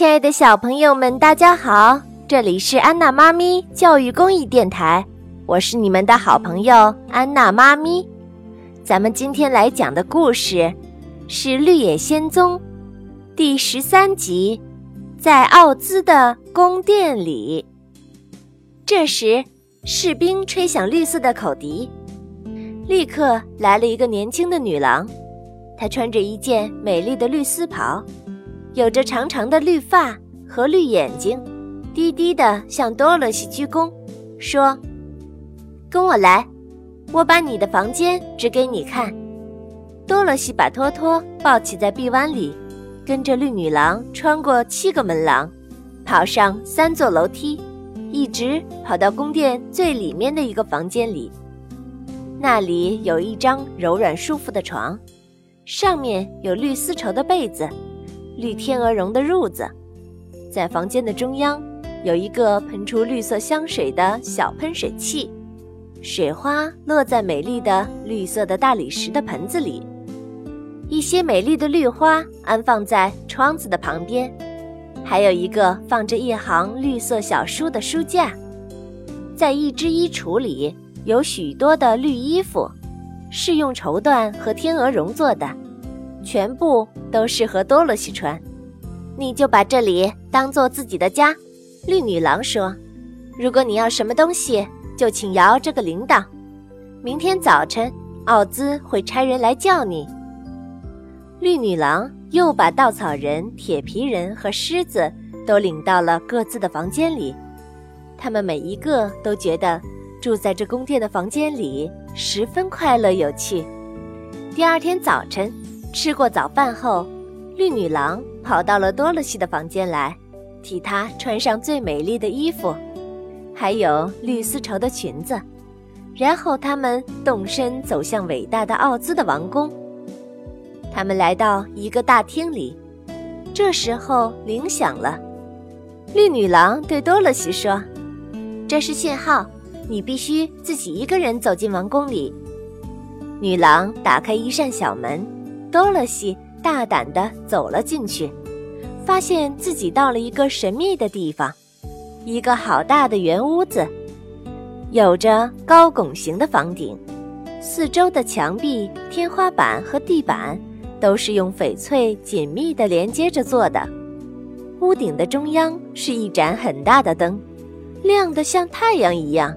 亲爱的小朋友们，大家好！这里是安娜妈咪教育公益电台，我是你们的好朋友安娜妈咪。咱们今天来讲的故事是《绿野仙踪》第十三集，在奥兹的宫殿里。这时，士兵吹响绿色的口笛，立刻来了一个年轻的女郎，她穿着一件美丽的绿丝袍。有着长长的绿发和绿眼睛，低低的向多萝西鞠躬，说：“跟我来，我把你的房间指给你看。”多萝西把托托抱起在臂弯里，跟着绿女郎穿过七个门廊，跑上三座楼梯，一直跑到宫殿最里面的一个房间里。那里有一张柔软舒服的床，上面有绿丝绸的被子。绿天鹅绒的褥子，在房间的中央有一个喷出绿色香水的小喷水器，水花落在美丽的绿色的大理石的盆子里。一些美丽的绿花安放在窗子的旁边，还有一个放着一行绿色小书的书架。在一只衣橱里有许多的绿衣服，是用绸缎和天鹅绒做的。全部都适合多萝西穿，你就把这里当做自己的家。绿女郎说：“如果你要什么东西，就请摇这个铃铛。明天早晨，奥兹会差人来叫你。”绿女郎又把稻草人、铁皮人和狮子都领到了各自的房间里，他们每一个都觉得住在这宫殿的房间里十分快乐有趣。第二天早晨。吃过早饭后，绿女郎跑到了多萝西的房间来，替她穿上最美丽的衣服，还有绿丝绸的裙子。然后他们动身走向伟大的奥兹的王宫。他们来到一个大厅里，这时候铃响了。绿女郎对多萝西说：“这是信号，你必须自己一个人走进王宫里。”女郎打开一扇小门。多萝西大胆地走了进去，发现自己到了一个神秘的地方，一个好大的圆屋子，有着高拱形的房顶，四周的墙壁、天花板和地板都是用翡翠紧密地连接着做的。屋顶的中央是一盏很大的灯，亮得像太阳一样，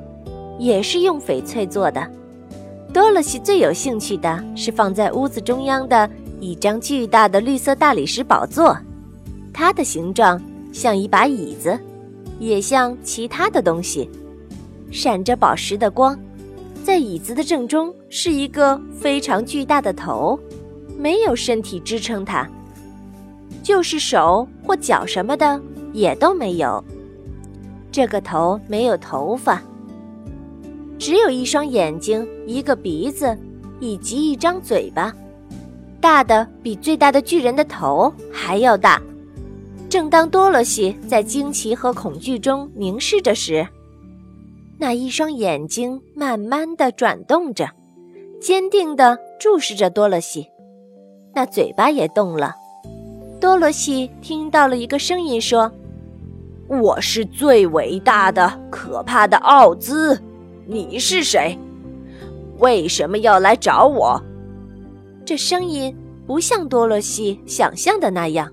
也是用翡翠做的。多萝西最有兴趣的是放在屋子中央的一张巨大的绿色大理石宝座，它的形状像一把椅子，也像其他的东西，闪着宝石的光。在椅子的正中是一个非常巨大的头，没有身体支撑它，就是手或脚什么的也都没有。这个头没有头发。只有一双眼睛，一个鼻子，以及一张嘴巴，大的比最大的巨人的头还要大。正当多萝西在惊奇和恐惧中凝视着时，那一双眼睛慢慢的转动着，坚定地注视着多萝西。那嘴巴也动了。多萝西听到了一个声音说：“我是最伟大的、可怕的奥兹。”你是谁？为什么要来找我？这声音不像多萝西想象的那样。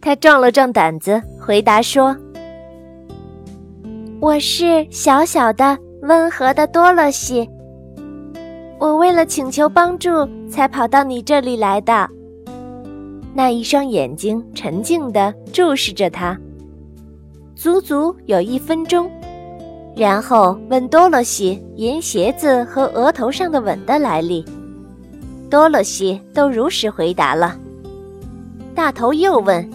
他壮了壮胆子，回答说：“我是小小的、温和的多萝西。我为了请求帮助，才跑到你这里来的。”那一双眼睛沉静地注视着他，足足有一分钟。然后问多萝西银鞋子和额头上的吻的来历，多萝西都如实回答了。大头又问：“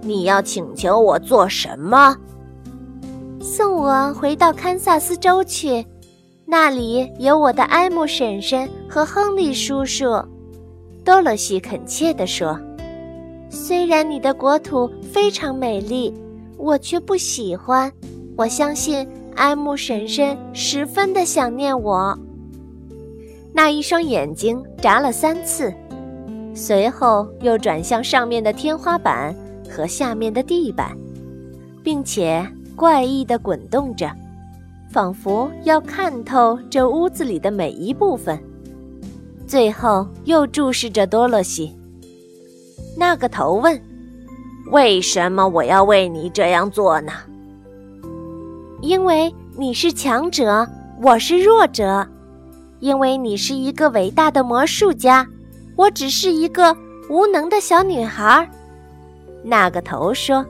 你要请求我做什么？”送我回到堪萨斯州去，那里有我的埃姆婶婶和亨利叔叔。多萝西恳切地说：“虽然你的国土非常美丽，我却不喜欢。我相信。”埃姆婶婶十分的想念我。那一双眼睛眨了三次，随后又转向上面的天花板，和下面的地板，并且怪异地滚动着，仿佛要看透这屋子里的每一部分。最后又注视着多萝西。那个头问：“为什么我要为你这样做呢？”“因为你是强者，我是弱者；因为你是一个伟大的魔术家，我只是一个无能的小女孩。”那个头说：“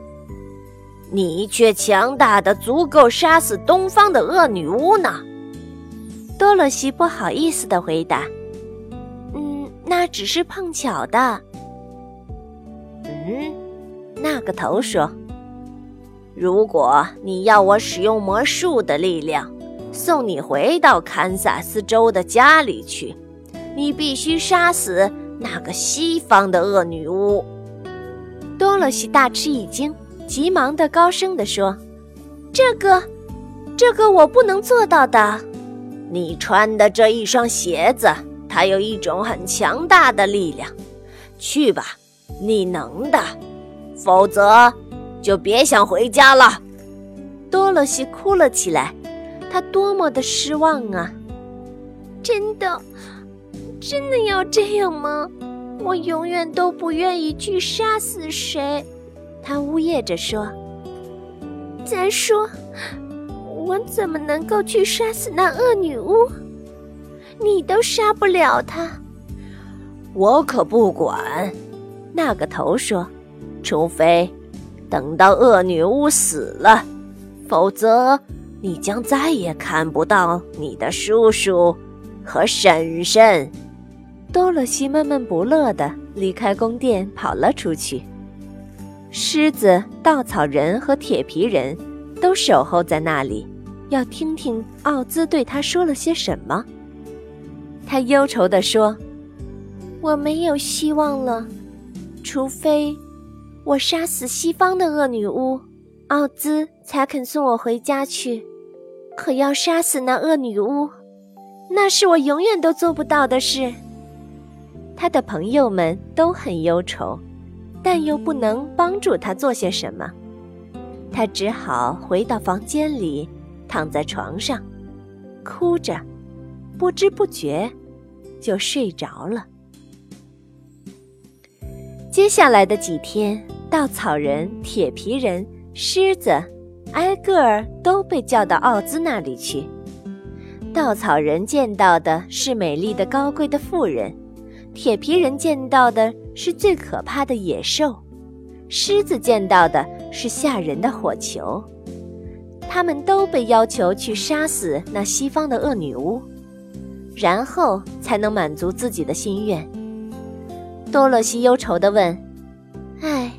你却强大的足够杀死东方的恶女巫呢。”多萝西不好意思的回答：“嗯，那只是碰巧的。”嗯，那个头说：“如果你要我使用魔术的力量，送你回到堪萨斯州的家里去，你必须杀死那个西方的恶女巫。”多萝西大吃一惊，急忙的高声地说：“这个，这个我不能做到的。你穿的这一双鞋子，它有一种很强大的力量。去吧，你能的。否则，就别想回家了。”多萝西哭了起来，他多么的失望啊！真的，真的要这样吗？我永远都不愿意去杀死谁，他呜咽着说。再说，我怎么能够去杀死那恶女巫？你都杀不了她，我可不管。那个头说，除非等到恶女巫死了，否则你将再也看不到你的叔叔和婶婶。多萝西闷闷不乐地离开宫殿，跑了出去。狮子、稻草人和铁皮人都守候在那里，要听听奥兹对他说了些什么。他忧愁地说：“我没有希望了，除非我杀死西方的恶女巫，奥兹才肯送我回家去。可要杀死那恶女巫，那是我永远都做不到的事。”他的朋友们都很忧愁，但又不能帮助他做些什么。他只好回到房间里，躺在床上，哭着，不知不觉就睡着了。接下来的几天，稻草人、铁皮人、狮子，挨个儿都被叫到奥兹那里去。稻草人见到的是美丽的、高贵的妇人。铁皮人见到的是最可怕的野兽，狮子见到的是吓人的火球，他们都被要求去杀死那西方的恶女巫，然后才能满足自己的心愿。多洛西忧愁地问：“唉，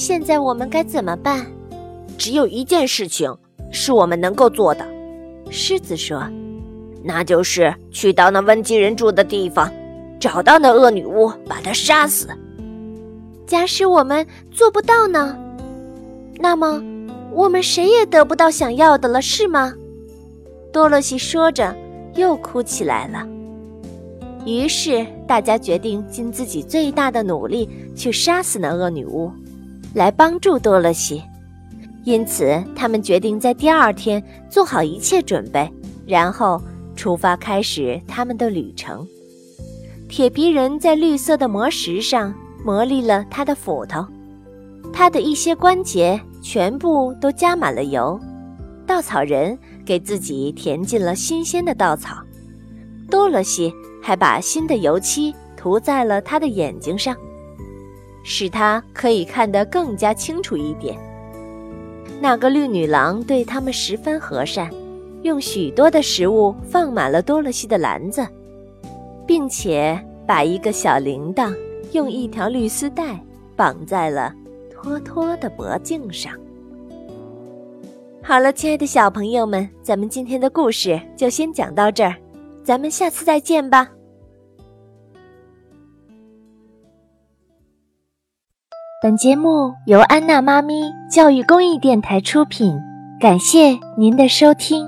现在我们该怎么办？”只有一件事情是我们能够做的，狮子说：“那就是去到那温基人住的地方。”找到那恶女巫，把她杀死。假使我们做不到呢？那么我们谁也得不到想要的了，是吗？多萝西说着，又哭起来了。于是大家决定尽自己最大的努力去杀死那恶女巫，来帮助多萝西。因此，他们决定在第二天做好一切准备，然后出发，开始他们的旅程。铁皮人在绿色的磨石上磨砺了他的斧头，他的一些关节全部都加满了油。稻草人给自己填进了新鲜的稻草，多萝西还把新的油漆涂在了他的眼睛上，使他可以看得更加清楚一点。那个绿女郎对他们十分和善，用许多的食物放满了多萝西的篮子。并且把一个小铃铛用一条绿丝带绑在了托托的脖颈上。好了，亲爱的小朋友们，咱们今天的故事就先讲到这儿，咱们下次再见吧。本节目由安娜妈咪教育公益电台出品，感谢您的收听。